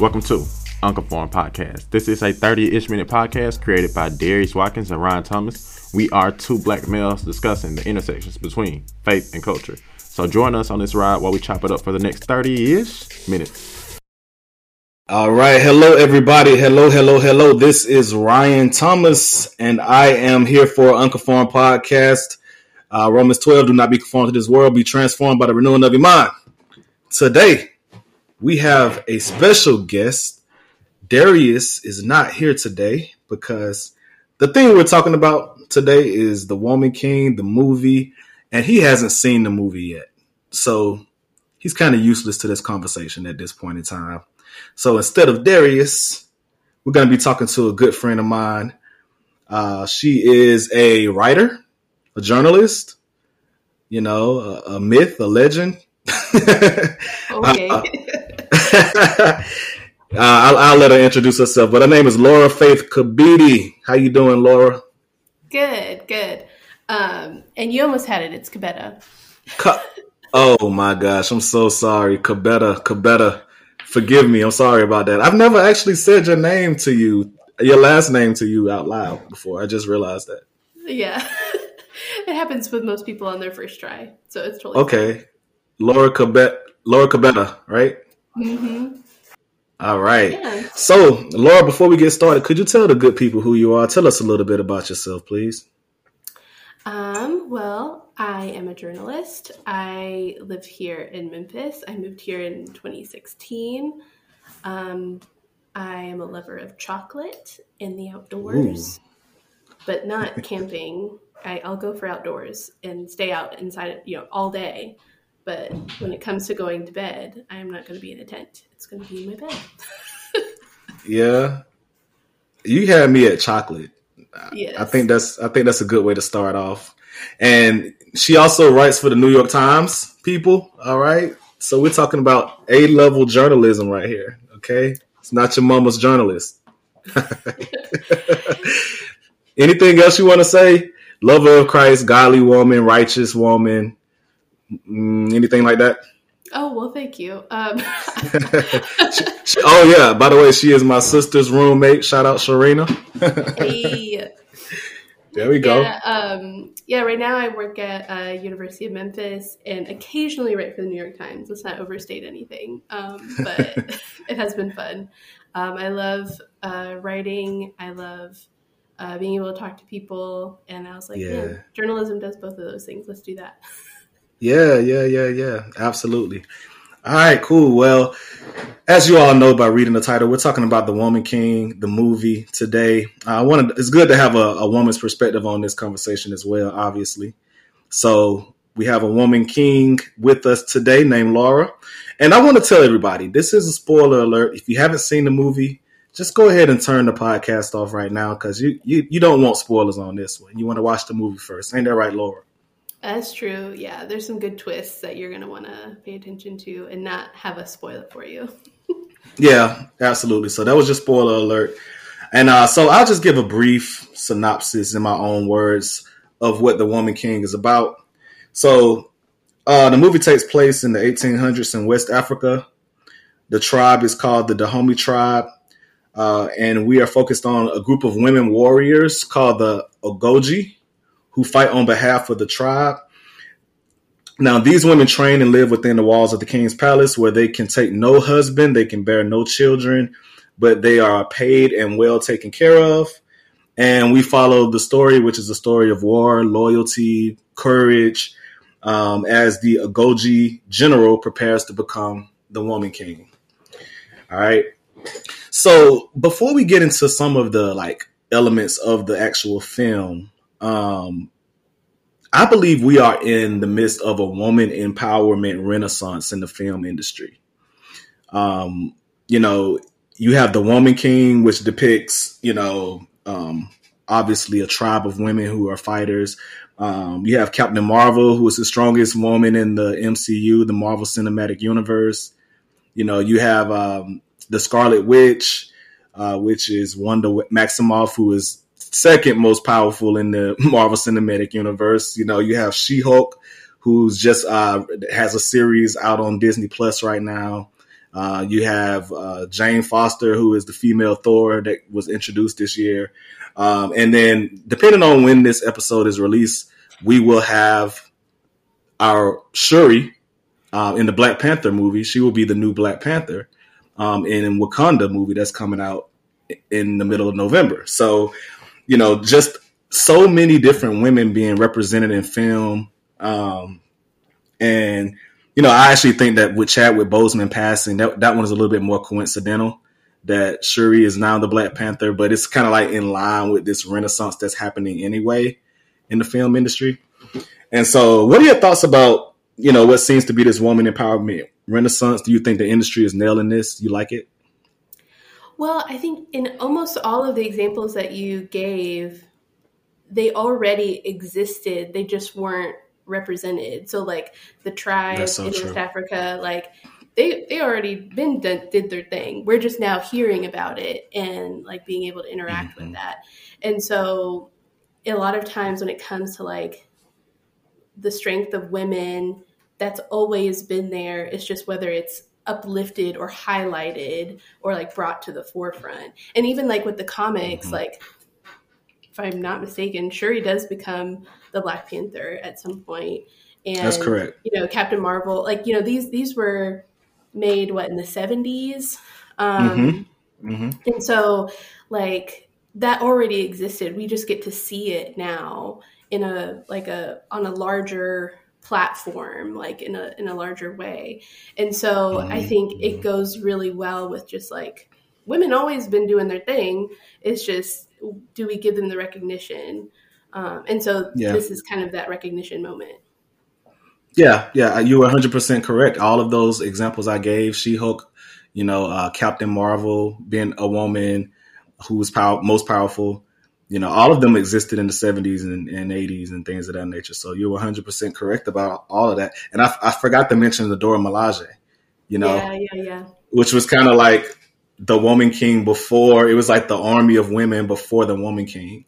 Welcome to Unconformed Podcast. This is a 30 ish minute podcast created by Darius Watkins and Ryan Thomas. We are two black males discussing the intersections between faith and culture. So join us on this ride while we chop it up for the next 30 ish minutes. All right. Hello, everybody. Hello, hello, hello. This is Ryan Thomas, and I am here for Unconformed Podcast. Uh, Romans 12, do not be conformed to this world, be transformed by the renewing of your mind. Today, we have a special guest. Darius is not here today because the thing we're talking about today is The Woman King, the movie, and he hasn't seen the movie yet. So he's kind of useless to this conversation at this point in time. So instead of Darius, we're going to be talking to a good friend of mine. Uh, she is a writer, a journalist, you know, a, a myth, a legend. okay. uh, uh, I'll, I'll, let her introduce herself, but her name is Laura Faith Kabidi. How you doing, Laura? Good, good. Um, and you almost had it. It's Kebede. Ka- oh my gosh, I'm so sorry, Kebede. Kebede, forgive me. I'm sorry about that. I've never actually said your name to you, your last name to you out loud before. I just realized that. Yeah, it happens with most people on their first try, so it's totally okay. Fine. Laura Kebede, Laura Kebede, right? Mm-hmm. All right. Yeah. So, Laura, before we get started, could you tell the good people who you are? Tell us a little bit about yourself, please. Um, well, I am a journalist. I live here in Memphis. I moved here in 2016. Um, I am a lover of chocolate and the outdoors, Ooh. but not camping. I, I'll go for outdoors and stay out inside, you know, all day. But when it comes to going to bed, I am not going to be in a tent. It's going to be in my bed. yeah, you had me at chocolate. Yes. I think that's I think that's a good way to start off. And she also writes for the New York Times. People, all right. So we're talking about A level journalism right here. Okay, it's not your mama's journalist. Anything else you want to say? Lover of Christ, godly woman, righteous woman, anything like that? Oh well, thank you. Um. she, she, oh yeah. By the way, she is my sister's roommate. Shout out Sharina. hey. There we go. Yeah, um, yeah, right now I work at uh, University of Memphis and occasionally write for the New York Times. Let's not overstate anything, um, but it has been fun. Um, I love uh, writing. I love uh, being able to talk to people, and I was like, yeah. yeah, journalism does both of those things. Let's do that. Yeah, yeah, yeah, yeah. Absolutely. All right, cool. Well, as you all know by reading the title, we're talking about the Woman King, the movie today. I wanted it's good to have a, a woman's perspective on this conversation as well, obviously. So we have a woman king with us today named Laura. And I want to tell everybody this is a spoiler alert. If you haven't seen the movie, just go ahead and turn the podcast off right now because you, you you don't want spoilers on this one. You want to watch the movie first. Ain't that right, Laura? That's true. Yeah, there's some good twists that you're going to want to pay attention to and not have us spoil it for you. yeah, absolutely. So that was just spoiler alert. And uh, so I'll just give a brief synopsis in my own words of what The Woman King is about. So uh, the movie takes place in the 1800s in West Africa. The tribe is called the Dahomey tribe. Uh, and we are focused on a group of women warriors called the Agojie who fight on behalf of the tribe. Now, these women train and live within the walls of the king's palace where they can take no husband, they can bear no children, but they are paid and well taken care of. And we follow the story, which is a story of war, loyalty, courage, um, as the Agojie general prepares to become the woman king. All right. So before we get into some of the like elements of the actual film, um, I believe we are in the midst of a woman empowerment renaissance in the film industry. Um, you know, you have the Woman King, which depicts, you know, um, obviously a tribe of women who are fighters. Um, you have Captain Marvel, who is the strongest woman in the MCU, the Marvel Cinematic Universe. You know, you have um, the Scarlet Witch, uh, which is Wanda Maximoff, who is second most powerful in the Marvel Cinematic Universe. You know, you have She Hulk, who's just uh, has a series out on Disney Plus right now. Uh, you have uh, Jane Foster, who is the female Thor that was introduced this year. Um, and then, depending on when this episode is released, we will have our Shuri uh, in the Black Panther movie. She will be the new Black Panther um, in Wakanda movie that's coming out in the middle of November. So, you know, just so many different women being represented in film. Um, and, you know, I actually think that with Chadwick Boseman passing, that, that one is a little bit more coincidental that Shuri is now the Black Panther, but it's kind of like in line with this renaissance that's happening anyway in the film industry. And so, what are your thoughts about, you know, what seems to be this woman empowerment renaissance? Do you think the industry is nailing this? You like it? Well, I think in almost all of the examples that you gave, they already existed. They just weren't represented. So, like the tribe so in true. West Africa, like they they already been done, did their thing. We're just now hearing about it and like being able to interact mm-hmm. with that. And so, a lot of times when it comes to like the strength of women that's always been there. It's just whether it's uplifted or highlighted or like brought to the forefront. And even like with the comics, mm-hmm. like if I'm not mistaken, Shuri does become the Black Panther at some point. And that's correct. You know, Captain Marvel, like you know, these these were made what in the 70s. Um, mm-hmm. Mm-hmm. And so, like that already existed. We just get to see it now in a like a on a larger platform like in a in a larger way. And so mm-hmm. i think it goes really well with just like women always been doing their thing. It's just do we give them the recognition? Um, and so yeah. this is kind of that recognition moment. Yeah yeah you were 100% correct. All of those examples i gave she-hulk you know uh, captain marvel being a woman who was power, most powerful you know, all of them existed in the 70s and, and 80s and things of that nature. So you're 100% correct about all of that. And I, I forgot to mention the Dora Milaje, you know, yeah, yeah, yeah. which was kind of like the Woman King before. It was like the army of women before the Woman King.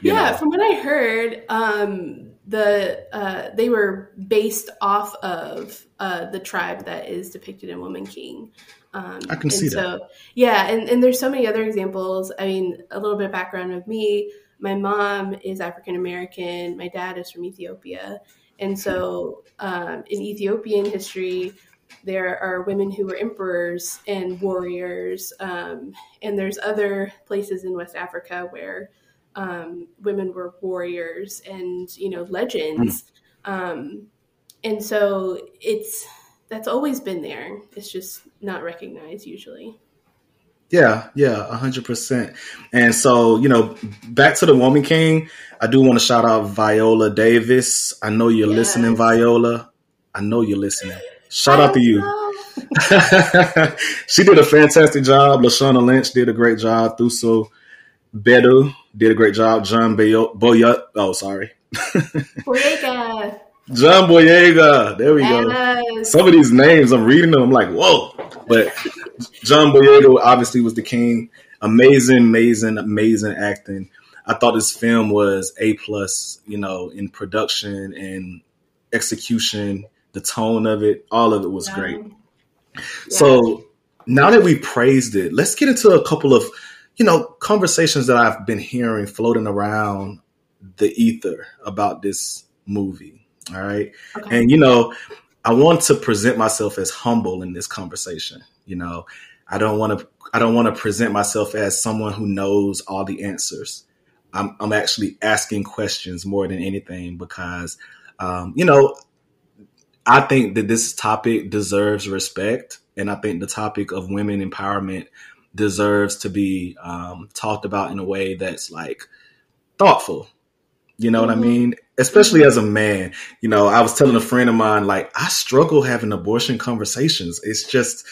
Yeah, know? from what I heard, um, the uh, they were based off of uh, the tribe that is depicted in Woman King. Um, I can see so, that. Yeah, and, and there's so many other examples. I mean, a little bit of background of me. My mom is African American. My dad is from Ethiopia. And so um, in Ethiopian history, there are women who were emperors and warriors. Um, and there's other places in West Africa where um, women were warriors and, you know, legends. Mm. and so it's that's always been there. It's just not recognized usually. Yeah, yeah, hundred percent. And so, you know, back to the Woman King, I do want to shout out Viola Davis. I know you're yes. listening, Viola. I know you're listening. Shout out to you. she did a fantastic job. Lashana Lynch did a great job. Thuso Mbedu did a great job. John Boyut. Oh, sorry. Boyega. John Boyega. There we yes. go. Some of these names, I'm reading them. I'm like, whoa. But John Boyega obviously was the king. Amazing, amazing, amazing acting. I thought this film was a plus. You know, in production and execution, the tone of it, all of it was yeah. great. Yeah. So now that we praised it, let's get into a couple of, you know, conversations that I've been hearing floating around the ether about this movie. All right. Okay. And, you know, I want to present myself as humble in this conversation. You know, I don't want to, I don't want to present myself as someone who knows all the answers. I'm, I'm actually asking questions more than anything because, um, you know, I think that this topic deserves respect. And I think the topic of women empowerment deserves to be um, talked about in a way that's like thoughtful. You know mm-hmm. what I mm-hmm. mean? especially as a man, you know, I was telling a friend of mine, like, I struggle having abortion conversations. It's just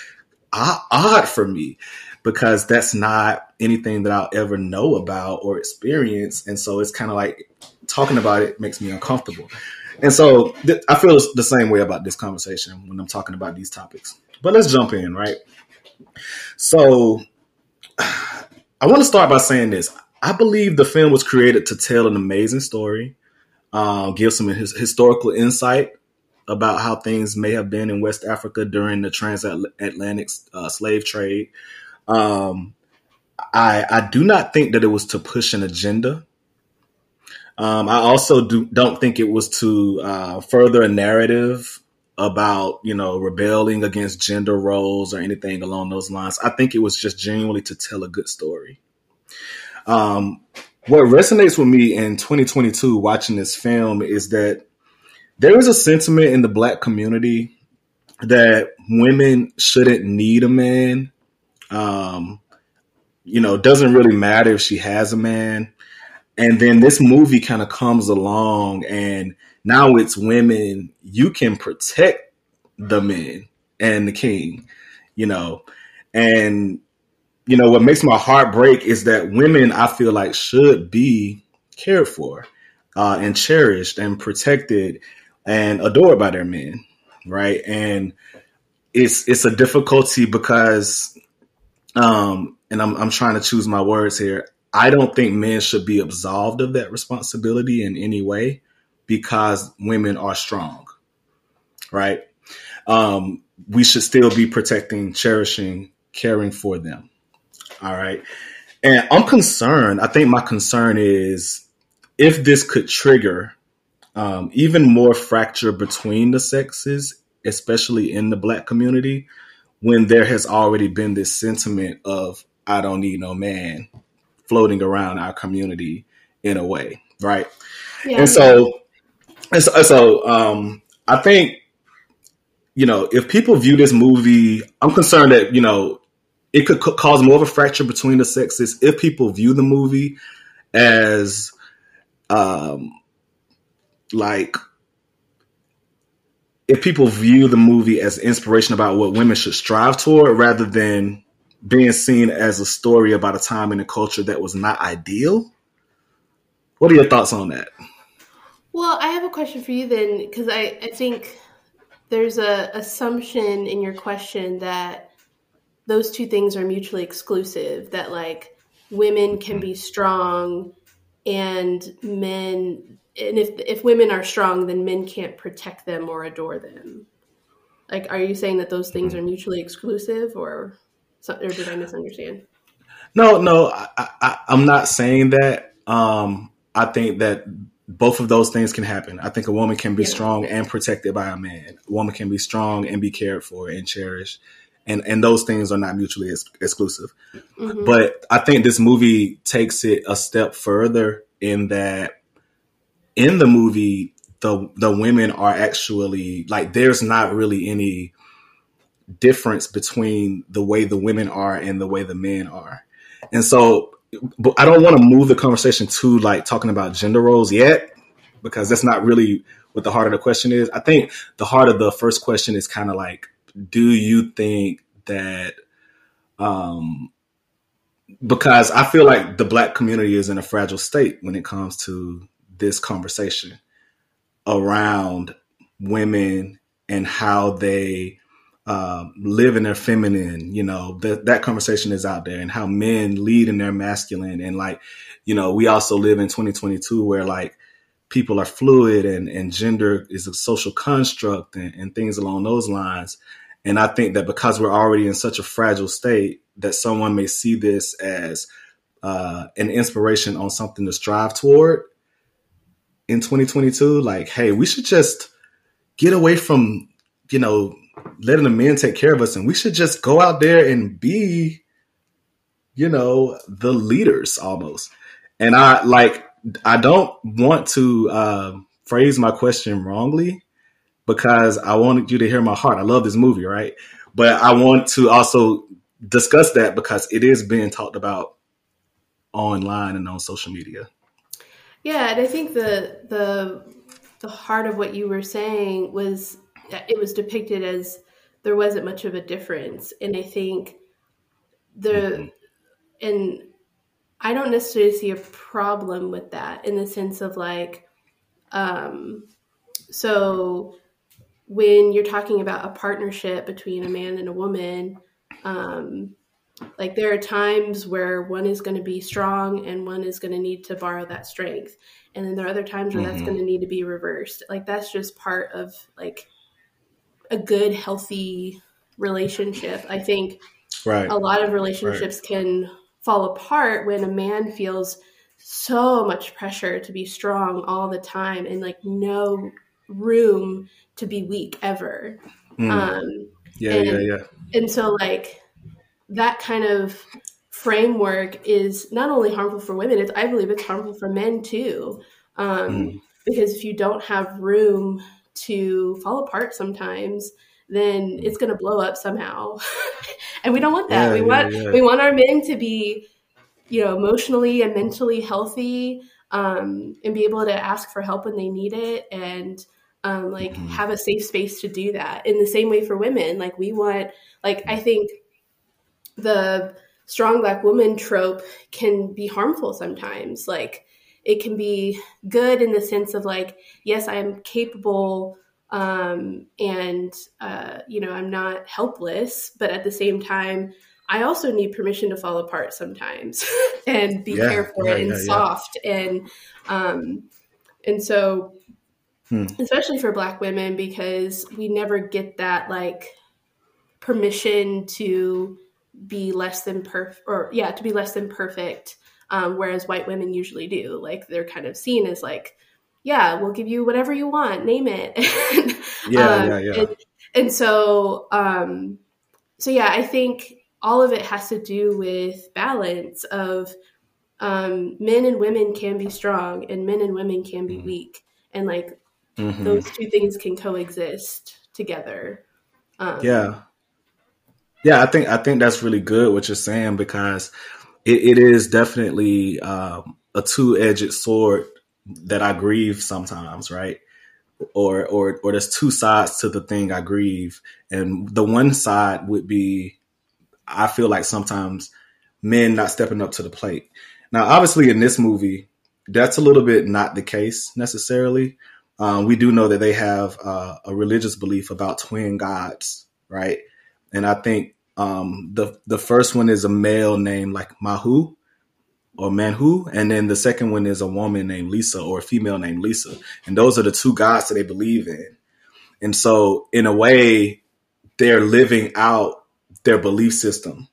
odd for me because that's not anything that I'll ever know about or experience. And so it's kind of like talking about it makes me uncomfortable. And so th- I feel the same way about this conversation when I'm talking about these topics. But let's jump in, right? So I want to start by saying this. I believe the film was created to tell an amazing story uh, give some his historical insight about how things may have been in West Africa during the transatlantic uh, slave trade. Um, I I do not think that it was to push an agenda. Um, I also do don't think it was to uh, further a narrative about you know rebelling against gender roles or anything along those lines. I think it was just genuinely to tell a good story. Um, what resonates with me in 2022 watching this film is that there is a sentiment in the black community that women shouldn't need a man. Um, you know, it doesn't really matter if she has a man. And then this movie kind of comes along and now it's women, you can protect the men and the king, you know. And you know, what makes my heart break is that women I feel like should be cared for uh, and cherished and protected and adored by their men, right? And it's it's a difficulty because um and I'm I'm trying to choose my words here. I don't think men should be absolved of that responsibility in any way because women are strong. Right? Um we should still be protecting, cherishing, caring for them. All right. And I'm concerned. I think my concern is if this could trigger um, even more fracture between the sexes, especially in the black community, when there has already been this sentiment of I don't need no man floating around our community in a way, right? Yeah. And so, and so, so um, I think you know if people view this movie, I'm concerned that you know it could cause more of a fracture between the sexes if people view the movie as um like if people view the movie as inspiration about what women should strive toward rather than being seen as a story about a time in a culture that was not ideal. What are your thoughts on that? Well, I have a question for you then, because I, I think there's a assumption in your question that those two things are mutually exclusive, that like women can be strong and men and if if women are strong, then men can't protect them or adore them. Like, are you saying that those things are mutually exclusive, or or did I misunderstand? No, no, I, I, I'm not saying that. Um, I think that both of those things can happen. I think a woman can be yeah. strong and protected by a man. A woman can be strong and be cared for and cherished. And, and those things are not mutually ex- exclusive. Mm-hmm. But I think this movie takes it a step further in that in the movie, the the women are actually like there's not really any difference between the way the women are and the way the men are. And so but I don't want to move the conversation to like talking about gender roles yet because that's not really what the heart of the question is. I think the heart of the first question is kind of like do you think that um because I feel like the black community is in a fragile state when it comes to this conversation around women and how they um, live in their feminine. You know, that that conversation is out there, and how men lead in their masculine. And like, you know, we also live in 2022 where like people are fluid and, and gender is a social construct and, and things along those lines. And I think that because we're already in such a fragile state, that someone may see this as uh, an inspiration on something to strive toward in 2022 like hey we should just get away from you know letting the men take care of us. And we should just go out there and be you know the leaders almost. And i like i don't want to uh, phrase my question wrongly because i wanted you to hear my heart. I love this movie right? But i want to also discuss that because it is being talked about online and on social media. Yeah, and I think the the the heart of what you were saying was it was depicted as there wasn't much of a difference, and I think the mm-hmm. and I don't necessarily see a problem with that in the sense of like, um, so when you're talking about a partnership between a man and a woman, um, like there are times where one is going to be strong and one is going to need to borrow that strength. And then there are other times where mm-hmm. that's going to need to be reversed. Like that's just part of like a good, healthy relationship. I think Right. a lot of relationships can fall apart when a man feels so much pressure to be strong all the time and like no room to be weak ever. Mm. Um, yeah, and- yeah, yeah. and so, like, that kind of framework is not only harmful for women, it's, I believe it's harmful for men too. Um, Mm. Because if you don't have room to fall apart sometimes, then it's going to blow up somehow. and we don't want that. Yeah, we yeah, want yeah. we want our men to be, you know, emotionally and mentally healthy um, and be able to ask for help when they need it and um, like Mhm. have a safe space to do that. In the same way for women, like we want, like I think the strong black woman trope can be harmful sometimes. Like it can be good in the sense of like, yes, I am capable um, and uh, you know I'm not helpless, but at the same time. I also need permission to fall apart sometimes and be Yeah, care for yeah, and yeah. soft and um, and so Hmm. especially for black women because we never get that like permission to be less than perfect or yeah to be less than perfect um, whereas white women usually do like they're kind of seen as like yeah we'll give you whatever you want name it Yeah, Um, yeah, yeah. and, and so um so yeah i think all of it has to do with balance of um, men and women can be strong and men and women can be Mhm. weak and like Mhm. those two things can coexist together um, Yeah. Yeah, I think I think that's really good what you're saying because it, it is definitely um, a two edged sword that I grieve sometimes, right? Or or or there's two sides to the thing I grieve, and the one side would be I feel like sometimes men not stepping up to the plate. Now, obviously, in this movie, that's a little bit not the case necessarily. Um, we do know that they have uh, a religious belief about twin gods, right? And I think um, the the first one is a male named like Mahu or Manhu, and then the second one is a woman named Lisa or a female named Lisa, and those are the two gods that they believe in. And so, in a way, they're living out their belief system.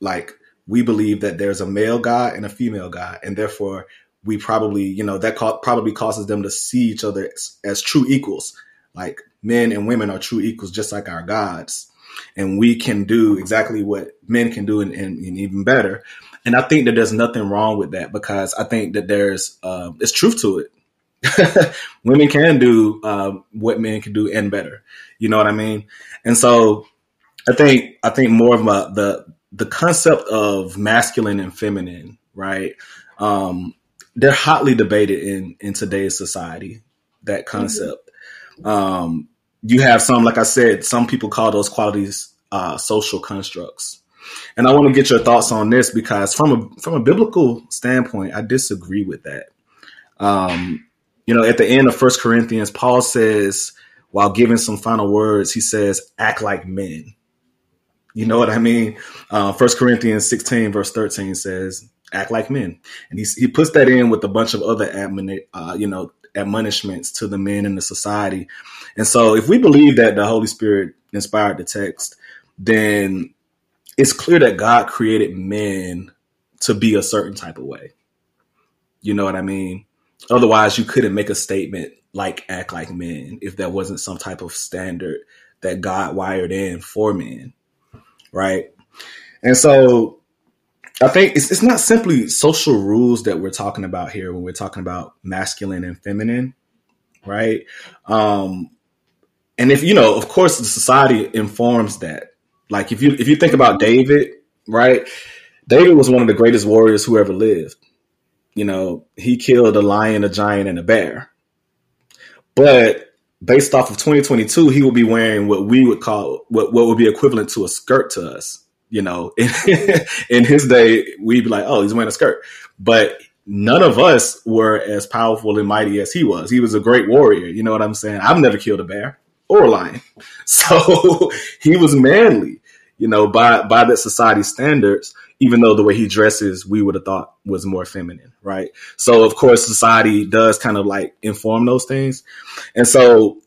Like we believe that there's a male god and a female god, and therefore we probably, you know, that ca- probably causes them to see each other as, as true equals. Like men and women are true equals, just like our gods, and we can do exactly what men can do, and, and, and even better. And I think that there's nothing wrong with that because I think that there's uh, it's truth to it. women can do um, what men can do and better. You know what I mean? And so I think I think more of a, the the concept of masculine and feminine, right? Um, they're hotly debated in in today's society. That concept. Um, you have some, like I said, some people call those qualities uh, social constructs. And I want to get your thoughts on this because from a from a biblical standpoint, I disagree with that. Um, you know, at the end of First Corinthians, Paul says, while giving some final words, he says, "Act like men." You know what I mean? Uh, First Corinthians sixteen verse thirteen says, "Act like men," and he he puts that in with a bunch of other admoni- uh, you know admonishments to the men in the society. And so, if we believe that the Holy Spirit inspired the text, then it's clear that God created men to be a certain type of way. You know what I mean? Otherwise, you couldn't make a statement like act like men if there wasn't some type of standard that God wired in for men. Right. And so I think it's, it's not simply social rules that we're talking about here when we're talking about masculine and feminine. Right. Um, and if you know, of course, the society informs that. Like if you if you think about David, right? David was one of the greatest warriors who ever lived. You know, he killed a lion, a giant, and a bear. But based off of 2022, he will be wearing what we would call what, what would be equivalent to a skirt to us. You know, in, in his day, we'd be like, oh, he's wearing a skirt. But none of us were as powerful and mighty as he was. He was a great warrior. You know what I'm saying? I've never killed a bear or a lion. So he was manly, you know, by by that society standards, even though the way he dresses, we would have thought was more feminine, right? So of course society does kind of like inform those things. And so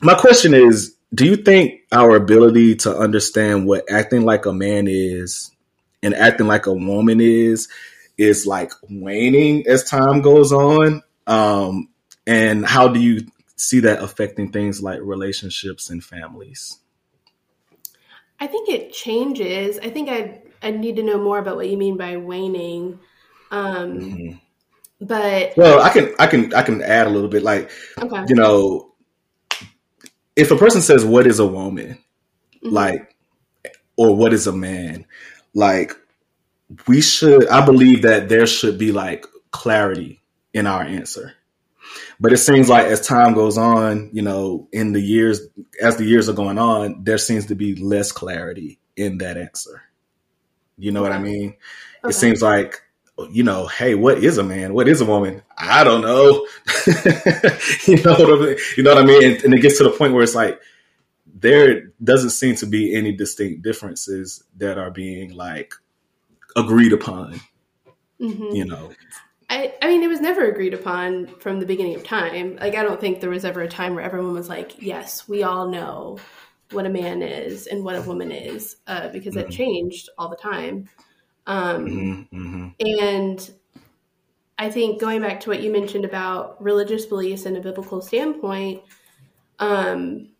my question is, do you think our ability to understand what acting like a man is and acting like a woman is is like waning as time goes on? Um, and how do you see that affecting things like relationships and families? I think it changes. I think I I need to know more about what you mean by waning. Um, mm-hmm. But well, I can I can I can add a little bit. Like, okay. you know, if a person says, "What is a woman?" Mm-hmm. like, or "What is a man?" like, we should. I believe that there should be like clarity in our answer. But it seems like as time goes on, you know, in the years, as the years are going on, there seems to be less clarity in that answer. You know okay. what I mean? Okay. It seems like, you know, hey, what is a man? What is a woman? I don't know. you know what I mean? You know what I mean? And, and it gets to the point where it's like, there doesn't seem to be any distinct differences that are being like agreed upon. Mm-hmm. You know, I, I mean, it was never agreed upon from the beginning of time. Like, I don't think there was ever a time where everyone was like, yes, we all know what a man is and what a woman is, uh, because mm-hmm. it changed all the time. Um, mm-hmm, mm-hmm. And I think going back to what you mentioned about religious beliefs and a biblical standpoint, um,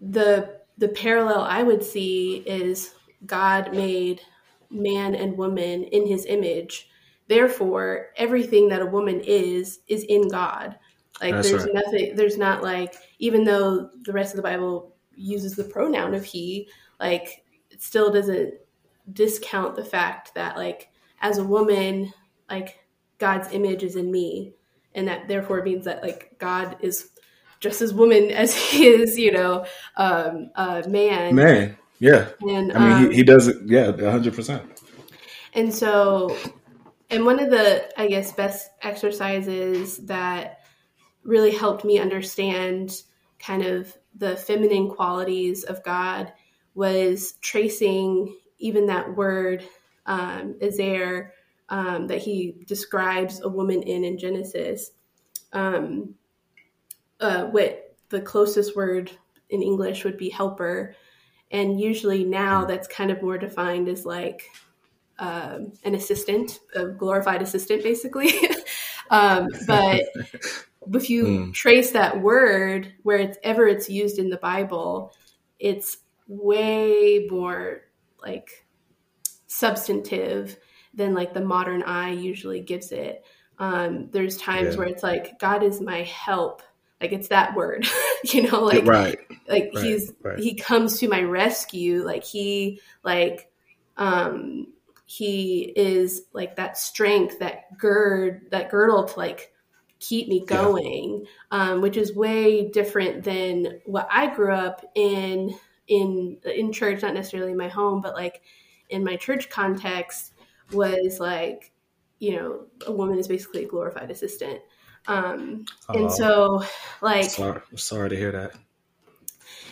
the the parallel I would see is God made man and woman in His image Therefore, everything that a woman is is in God. Like That's there's right. nothing there's not like even though the rest of the Bible uses the pronoun of he, like it still doesn't discount the fact that like as a woman, like God's image is in me. And that therefore means that like God is just as woman as he is, you know, um, uh, man. Man, yeah. And I mean, um, he, he does it, yeah, hundred percent. And so and one of the, I guess, best exercises that really helped me understand kind of the feminine qualities of God was tracing even that word um, there um, that he describes a woman in in Genesis. Um, uh, what the closest word in English would be helper, and usually now that's kind of more defined as like um, an assistant, a glorified assistant, basically. um, but if you mm. trace that word where it's ever it's used in the Bible, it's way more like substantive than like the modern eye usually gives it. Um, there's times yeah. where it's like God is my help, like it's that word, you know, like right, like right. he's right. he comes to my rescue, like he like um he is like that strength, that gird, that girdle to like keep me going, yeah. um, which is way different than what I grew up in in in church, not necessarily in my home, but like in my church context was like, you know, a woman is basically a glorified assistant. Um, and so like sorry, sorry to hear that.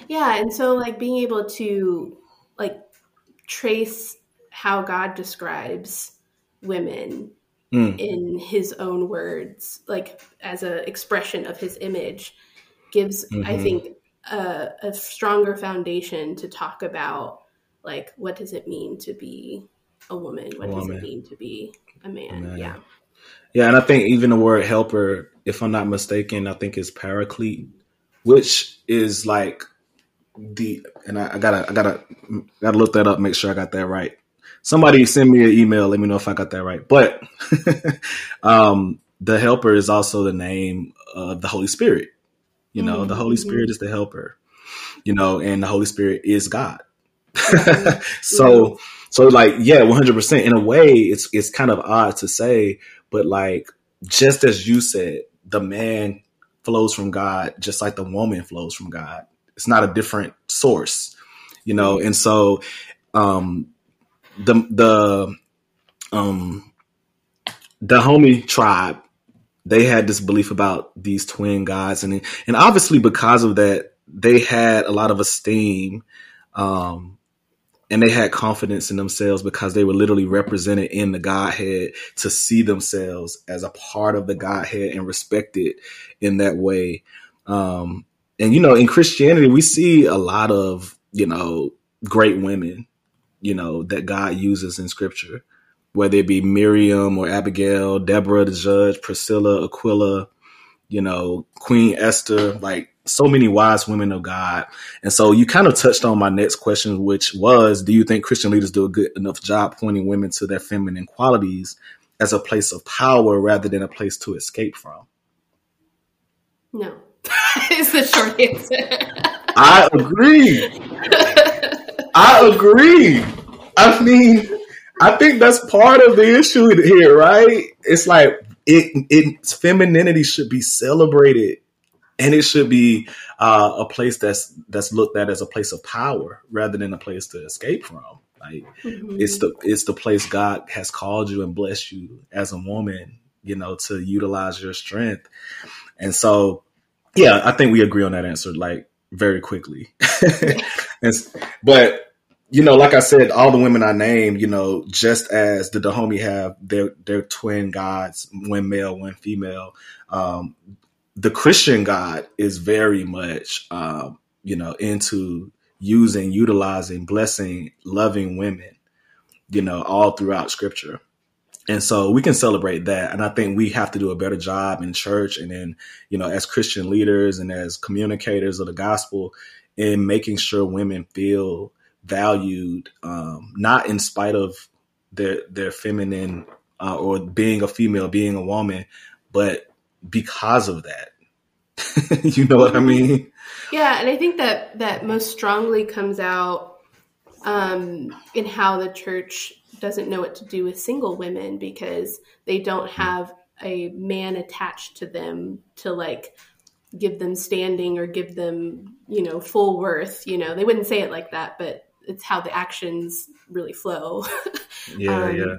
Yeah, and so like being able to like trace how God describes women mm. in his own words, like as an expression of his image, gives, mm-hmm. I think, a, a, stronger foundation to talk about like what does it mean to be a woman? What a does it mean to be a man? a man? Yeah. Yeah, and I think even the word helper, if I'm not mistaken, I think is paraclete, which is like the and I, I, gotta I gotta gotta look that up, make sure I got that right somebody send me an email. Let me know if I got that right. But um, the helper is also the name of the Holy Spirit. You know, mm-hmm. the Holy mm-hmm. Spirit is the helper. You know, and the Holy Spirit is God. Mm-hmm. so, so like, yeah, one hundred percent. In a way, it's it's kind of odd to say, but like, just as you said, the man flows from God, just like the woman flows from God. It's not a different source, you know. And so, um, the the um Dahomey tribe they had this belief about these twin gods. And and obviously because of that they had a lot of esteem um and they had confidence in themselves because they were literally represented in the godhead to see themselves as a part of the godhead and respected in that way. Um and you know, in Christianity, we see a lot of you know great women, you know, that God uses in Scripture, whether it be Miriam or Abigail, Deborah the judge, Priscilla, Aquila, you know, Queen Esther, like so many wise women of God. And so you kind of touched on my next question, which was, do you think Christian leaders do a good enough job pointing women to their feminine qualities as a place of power rather than a place to escape from? No, is the short answer. I agree. I agree. I mean, I think that's part of the issue here, right? It's like it, it femininity should be celebrated and it should be uh, a place that's that's looked at as a place of power rather than a place to escape from. Like mm-hmm. it's the it's the place God has called you and blessed you as a woman, you know, to utilize your strength. And so, yeah, I think we agree on that answer like very quickly. and, but you know, like I said, all the women I named, you know, just as the Dahomey have their their twin gods, one male, one female. Um, the Christian God is very much, um, you know, into using, utilizing, blessing, loving women, you know, all throughout Scripture. And so we can celebrate that. And I think we have to do a better job in church and then, you know, as Christian leaders and as communicators of the gospel in making sure women feel valued, um, not in spite of their their feminine uh, or being a female, being a woman, but because of that. you know what I mean? Yeah, and I think that that most strongly comes out um, in how the church doesn't know what to do with single women because they don't have a man attached to them to like give them standing or give them you know full worth you know they wouldn't say it like that but it's how the actions really flow yeah um, yeah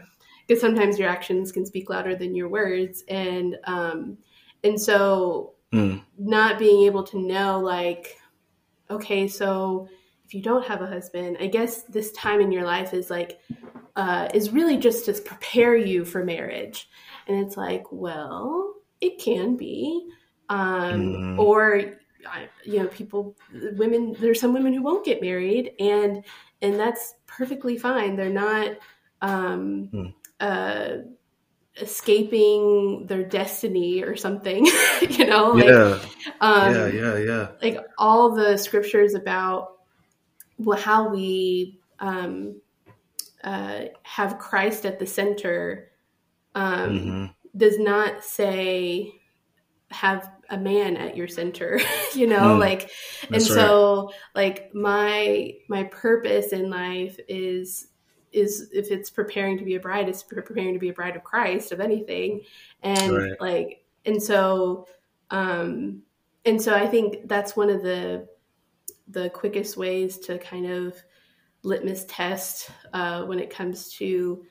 because sometimes your actions can speak louder than your words and um and so mm. not being able to know like okay so if you don't have a husband i guess this time in your life is like uh, is really just to prepare you for marriage and it's like well it can be um, mm. or you know people women there's some women who won't get married and and that's perfectly fine they're not um, mm. uh, escaping their destiny or something you know like, yeah. Um, yeah yeah yeah like all the scriptures about well, how we um, uh, have christ at the center um, mm-hmm. does not say have a man at your center you know mm, like and so like my my purpose in life is is if it's preparing to be a bride, it's preparing to be a bride of Christ of anything. And right. like, and so, um, and so I think that's one of the, the quickest ways to kind of litmus test, uh, when it comes to,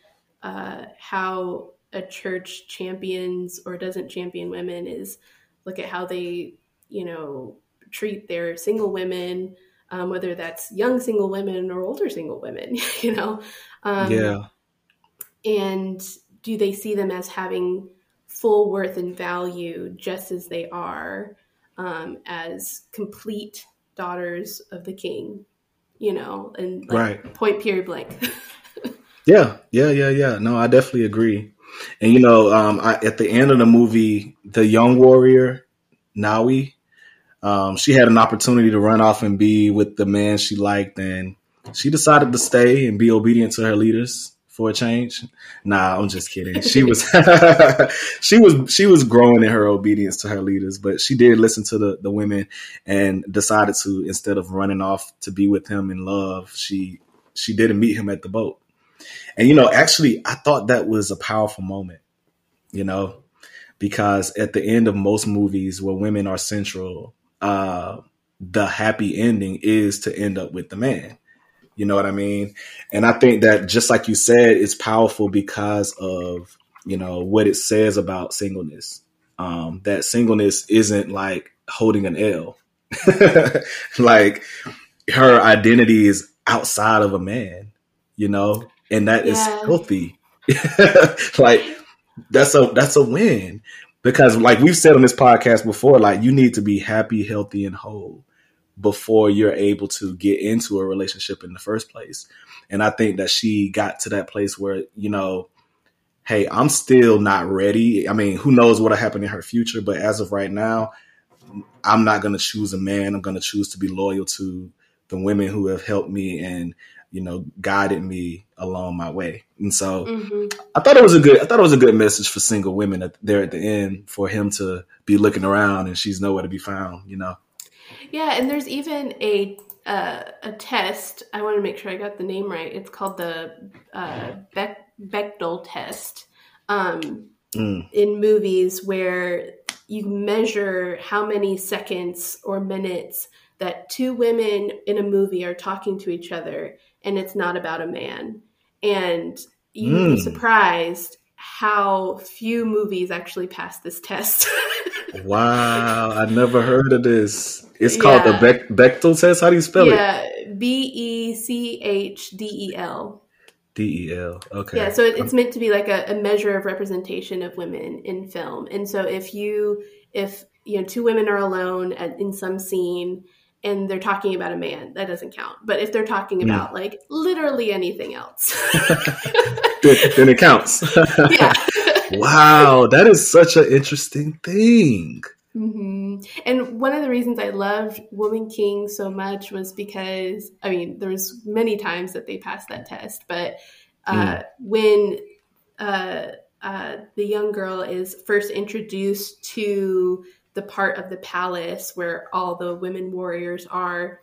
uh, how a church champions or doesn't champion women is look at how they, you know, treat their single women, um, whether that's young single women or older single women, you know? Um, yeah. And do they see them as having full worth and value just as they are um, as complete daughters of the king, you know, and like right. point period blank. yeah, yeah, yeah, yeah. No, I definitely agree. And you know, um, I, at the end of the movie, the young warrior Nawi, um, she had an opportunity to run off and be with the man she liked, and she decided to stay and be obedient to her leaders for a change. Nah, I'm just kidding. She was she was she was growing in her obedience to her leaders, but she did listen to the the women and decided to instead of running off to be with him in love, she she didn't meet him at the boat. And you know, actually I thought that was a powerful moment. You know, because at the end of most movies where women are central, uh, the happy ending is to end up with the man. You know what I mean? And I think that just like you said, it's powerful because of, you know, what it says about singleness. Um, that singleness isn't like holding an L. like her identity is outside of a man, you know, and that yeah. is healthy. like that's a that's a win. because like we've said on this podcast before, like you need to be happy, healthy, and whole before you're able to get into a relationship in the first place. And I think that she got to that place where, you know, hey, I'm still not ready. I mean, who knows what'll happen in her future, but as of right now, I'm not going to choose a man. I'm going to choose to be loyal to the women who have helped me and you know guided me along my way. And so mm-hmm. I thought it was a good I thought it was a good message for single women at, there at the end for him to be looking around and she's nowhere to be found. You know. Yeah, and there's even a uh, a test. I want to make sure I got the name right. It's called the uh, Bechdel test um, mm. in movies where you measure how many seconds or minutes that two women in a movie are talking to each other and it's not about a man. And you'd mm. be hmm. surprised how few movies actually pass this test. wow, I never heard of this. It's called yeah. the Beck- Bechdel test. How do you spell yeah, it? Yeah, B E C H D E L. D E L. Okay. Yeah, so it's meant to be like a, a measure of representation of women in film. And so if you if you know two women are alone at, in some scene and they're talking about a man, that doesn't count. But if they're talking hmm. about mm. like literally anything else, then, it counts. yeah. wow, that is such an interesting thing. Mm-hmm. And one of the reasons I loved Woman King so much was because I mean, there's many times that they passed that test, but uh, mm. when uh, uh, the young girl is first introduced to the part of the palace where all the women warriors are.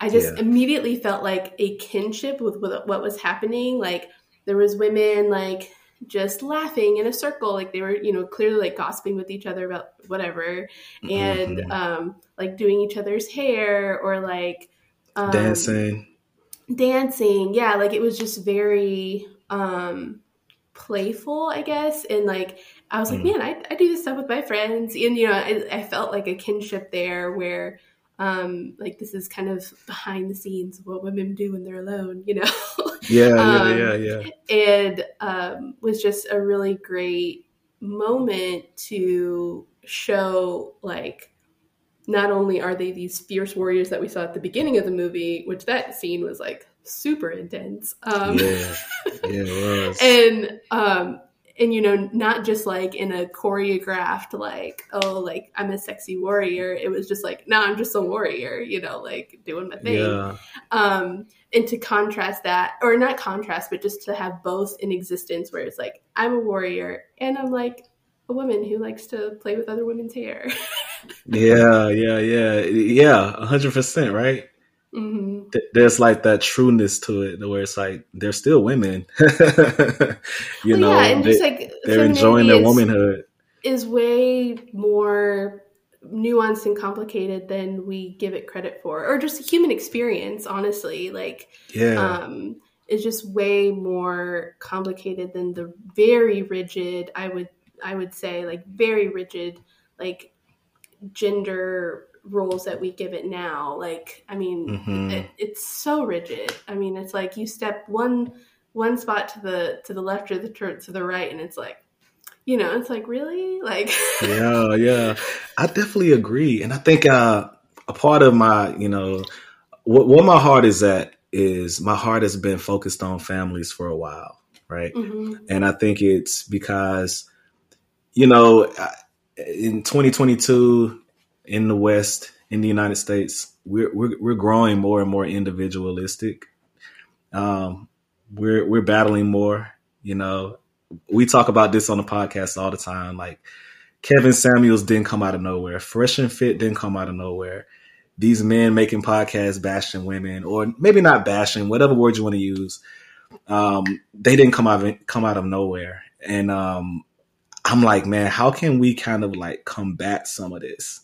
I just yeah. immediately felt like a kinship with, with what was happening. Like there was women like just laughing in a circle. Like they were you know clearly like gossiping with each other about whatever. And mm-hmm. um like doing each other's hair or like um, dancing. Dancing. Yeah like it was just very um playful i guess. And like I was like, mm. man, I, I do this stuff with my friends. And, you know, I, I felt like a kinship there where, um, like this is kind of behind the scenes of what women do when they're alone, you know? Yeah, um, yeah, yeah, yeah. And um, was just a really great moment to show, like, not only are they these fierce warriors that we saw at the beginning of the movie, which that scene was like super intense. Um, yeah, yeah, it was. and um, and you know not just like in a choreographed like oh like i'm a sexy warrior. It was just like no i'm just a warrior you know like doing my thing. Yeah. um and to contrast that or not contrast but just to have both in existence where it's like i'm a warrior and i'm like a woman who likes to play with other women's hair. Yeah yeah yeah. Yeah 100% right Mm-hmm. There's like that trueness to it, where it's like they're still women. you well, know, yeah, and they, just like they're enjoying their is, womanhood. Is way more nuanced and complicated than we give it credit for, or just human experience. Honestly, like yeah, um, is just way more complicated than the very rigid. I would I would say like very rigid like gender roles that we give it now like i mean mm-hmm. it, it's so rigid i mean it's like you step one one spot to the to the left or the to the right and it's like you know it's like really like yeah yeah i definitely agree and i think uh a part of my you know what, what my heart is at is my heart has been focused on families for a while right mm-hmm. and i think it's because you know in 2022 in the West, in the United States, we're we're, we're growing more and more individualistic. Um, we're we're battling more. You know, we talk about this on the podcast all the time. Like Kevin Samuels didn't come out of nowhere. Fresh and Fit didn't come out of nowhere. These men making podcasts bashing women, or maybe not bashing, whatever word you want to use. Um, they didn't come out of, come out of nowhere, and um, I'm like, man, how can we kind of like combat some of this?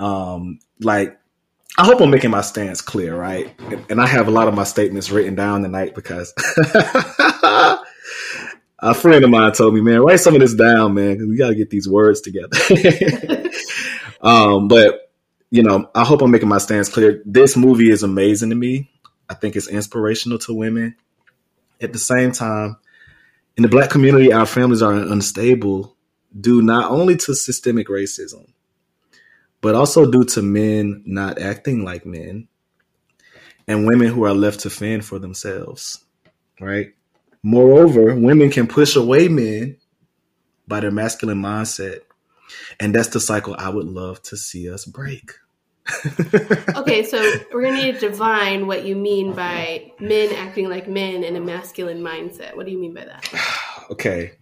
Um, like, I hope I'm making my stance clear, right? And I have a lot of my statements written down tonight because a friend of mine told me, man, write some of this down, man, because we got to get these words together. um, but, you know, I hope I'm making my stance clear. This movie is amazing to me. I think it's inspirational to women. At the same time, in the black community, our families are unstable due not only to systemic racism, but also due to men not acting like men and women who are left to fend for themselves, right? Moreover, women can push away men by their masculine mindset. And that's the cycle I would love to see us break. okay, so we're gonna need to define what you mean by men acting like men in a masculine mindset. What do you mean by that? okay.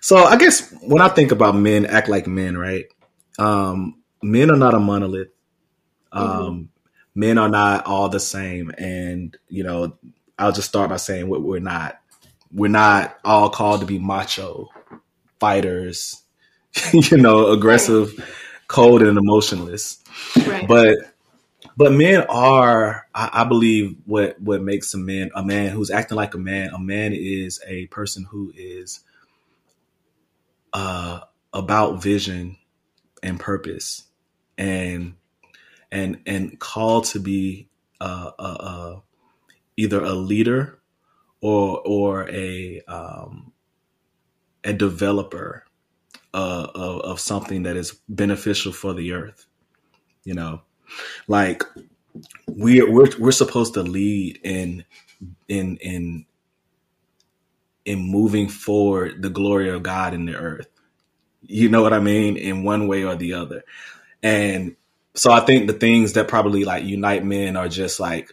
So I guess when I think about men act like men, right? Um, men are not a monolith. Um, mm-hmm. Men are not all the same, and you know, I'll just start by saying what we're not. We're not all called to be macho fighters, you know, aggressive, right. cold, and emotionless. Right. But but men are, I, I, believe, what what makes a man a man who's acting like a man. A man is a person who is uh, about vision and purpose, and and and called to be uh, uh, uh, either a leader or or a um, a developer uh, of, of something that is beneficial for the earth. You know, like we we're we're supposed to lead in in in in moving forward the glory of God in the earth. You know what I mean? In one way or the other. And so I think the things that probably like unite men are just like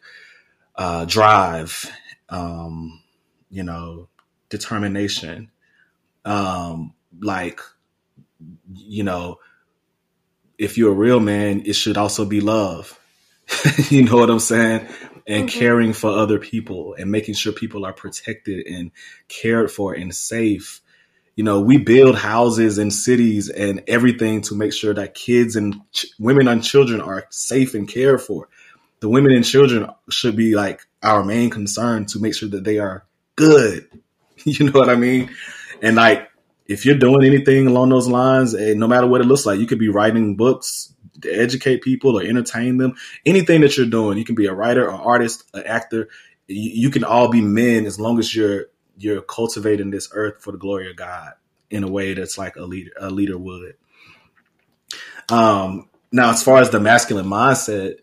uh, drive, um, you know, determination, um, like, you know, if you're a real man, it should also be love. you know what I'm saying? And mm-hmm. caring for other people and making sure people are protected and cared for and safe. You know, we build houses and cities and everything to make sure that kids and ch- women and children are safe and cared for. The women and children should be like our main concern to make sure that they are good. You know what I mean? And like if you're doing anything along those lines, and no matter what it looks like, you could be writing books to educate people or entertain them. Anything that you're doing, you can be a writer, an artist, an actor. You, you can all be men as long as you're you're cultivating this earth for the glory of God in a way that's like a leader a leader would. Um, now, as far as the masculine mindset,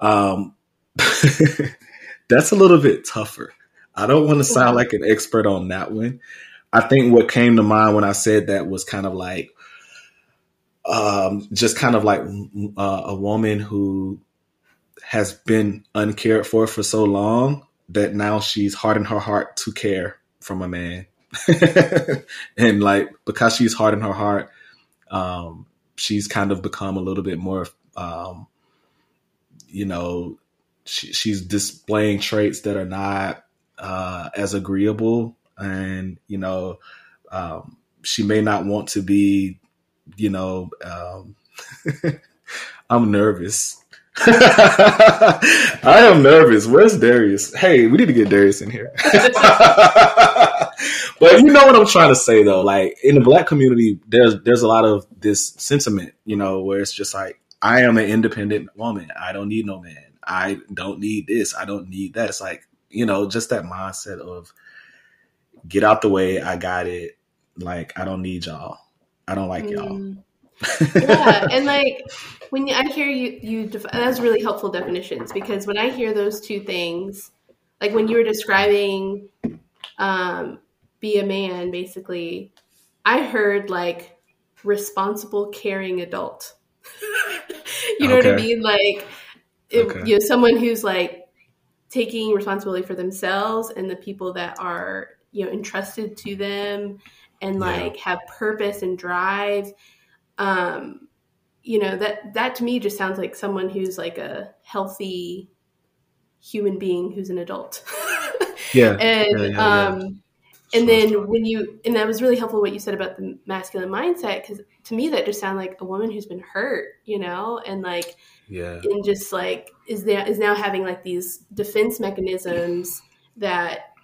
um, that's a little bit tougher. I don't want to sound like an expert on that one. I think what came to mind when I said that was kind of like, um, just kind of like uh, a woman who has been uncared for for so long that now she's hardened her heart to care from a man. and like, because she's hard in her heart, um, she's kind of become a little bit more, um, you know, she, she's displaying traits that are not uh, as agreeable and you know um, she may not want to be you know um, i'm nervous i am nervous where's darius hey we need to get darius in here but you know what i'm trying to say though like in the black community there's there's a lot of this sentiment you know where it's just like i am an independent woman i don't need no man i don't need this i don't need that it's like you know just that mindset of get out the way. I got it. Like I don't need y'all. I don't like mm. y'all. Yeah, and like when I hear you, you def- that's really helpful definitions because when I hear those two things, like when you were describing, um, be a man, basically, I heard like responsible, caring adult. you know okay. what I mean? Like, it, okay. you know, someone who's like taking responsibility for themselves and the people that are you know entrusted to them and like yeah. have purpose and drive um you know that that to me just sounds like someone who's like a healthy human being who's an adult. Yeah. And yeah, yeah, um and then when you and that was really helpful what you said about the masculine mindset because to me that just sounded like a woman who's been hurt you know? And like yeah. and just like is there is now having like these defense mechanisms that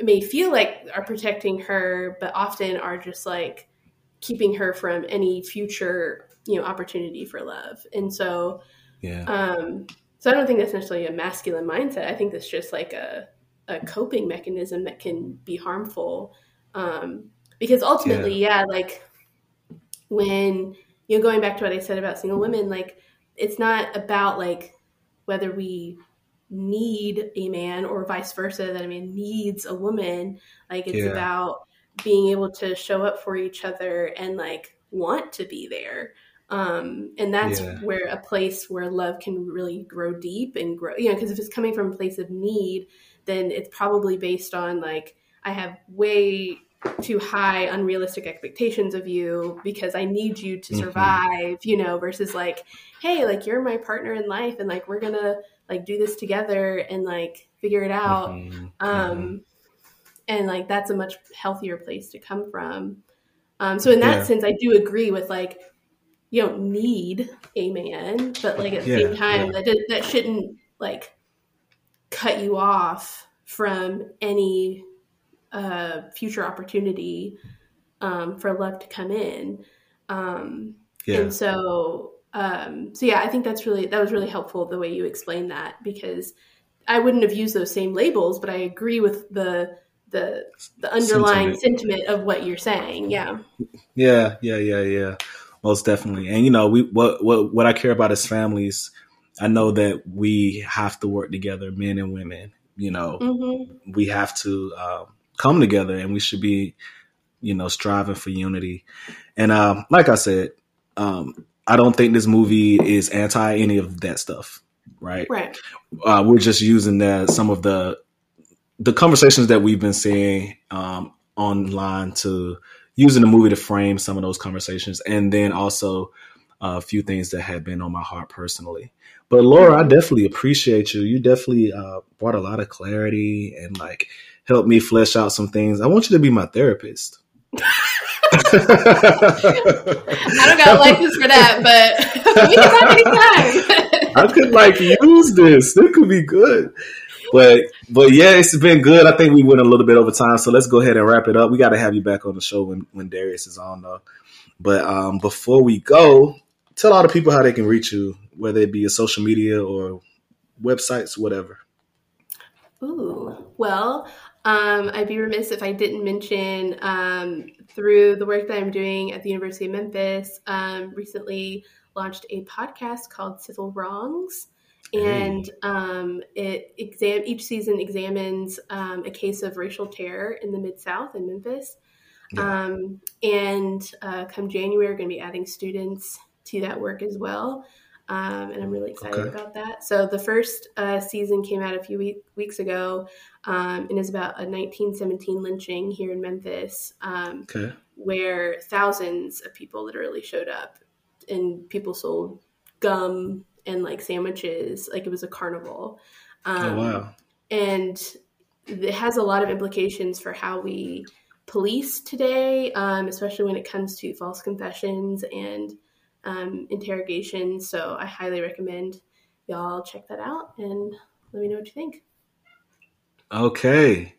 may feel like are protecting her, but often are just like keeping her from any future, you know, opportunity for love. And so, yeah. Um, so I don't think that's necessarily a masculine mindset. I think that's just like a, a coping mechanism that can be harmful. Um, because ultimately, yeah, yeah like when you know going back to what I said about single women, like it's not about like whether we need a man or vice versa that a man needs a woman like it's yeah. about being able to show up for each other and like want to be there um, and that's yeah. where a place where love can really grow deep and grow you know because if it's coming from a place of need then it's probably based on like i have way too high unrealistic expectations of you because i need you to mm-hmm. survive mm-hmm. you know versus like hey like you're my partner in life and like we're gonna like do this together and like figure it out mm-hmm. um. And like that's a much healthier place to come from um so in that yeah. sense i do agree with like you don't need a man but like at the yeah, same time yeah. that that shouldn't like cut you off from any uh future opportunity um for love to come in um and so um, so yeah, I think that's really that was really helpful the way you explained that because I wouldn't have used those same labels, but I agree with the the the underlying sentiment, sentiment of what you're saying. Yeah. Yeah, yeah, yeah, yeah. Most definitely. And you know, we what what what I care about is families. I know that we have to work together, men and women. You know, mm-hmm. we have to um, come together, and we should be, you know, striving for unity. And um, like I said, um, I don't think this movie is anti any of that stuff, right? Right. Uh, we're just using the, some of the the conversations that we've been seeing um, online to using the movie to frame some of those conversations, and then also uh, a few things that had been on my heart personally. But Laura, I definitely appreciate you. You definitely uh, brought a lot of clarity and like helped me flesh out some things. I want you to be my therapist. I don't got a license for that, but we can talk anytime. I could like use this. This could be good. But but yeah, it's been good. I think we went a little bit over time, so let's go ahead and wrap it up. We got to have you back on the show when when Darius is on though. But um, before we go, tell all the people how they can reach you, whether it be a social media or websites, whatever. Ooh, well, um, I'd be remiss if I didn't mention um, through the work that I'm doing at the University of Memphis, um, recently launched a podcast called Civil Wrongs. And um, it exam each season examines um, a case of racial terror in the Mid South in Memphis. Yeah. Um, and uh, come January, we're going to be adding students to that work as well. Um, and I'm really excited okay. about that. So the first uh, season came out a few week, weeks ago, um, and is about a 1917 lynching here in Memphis, um, okay. where thousands of people literally showed up, and people sold gum and like sandwiches, like it was a carnival. oh um, wow! And it has a lot of implications for how we police today, um, especially when it comes to false confessions and um, interrogation. So I highly recommend y'all check that out and let me know what you think. Okay.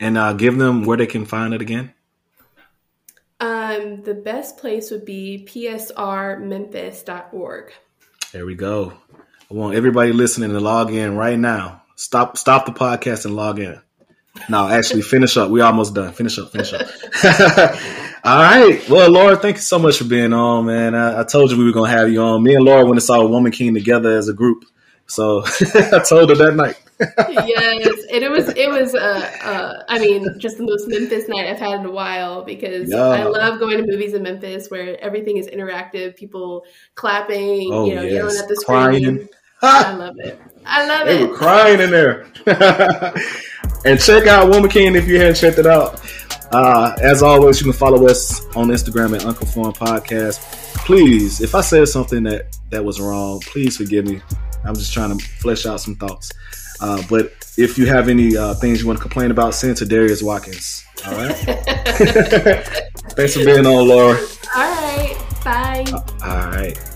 And uh, give them where they can find it again. Um, the best place would be psrmemphis.org. There we go. I want everybody listening to log in right now. Stop stop the podcast and log in. No, actually finish up. We almost done. Finish up, finish up. All right. Well, Laura, thank you so much for being on, man. I, I told you we were gonna have you on. Me and Laura went and saw Woman King together as a group. So I told her that night. Yes, and it was it was uh, uh, I mean just the most Memphis night I've had in a while because. I love going to movies in Memphis where everything is interactive, people clapping, oh, you know, yes. yelling at the screen. I love it. I love they it. They were crying in there. and check out Woman King if you haven't checked it out. Uh, as always, you can follow us on Instagram at Unconformed Podcast. Please, if I said something that that was wrong, please forgive me. I'm just trying to flesh out some thoughts. Uh, but if you have any uh, things you want to complain about, send to Darius Watkins. All right. Thanks for being on, Laura. All right. Bye. all right.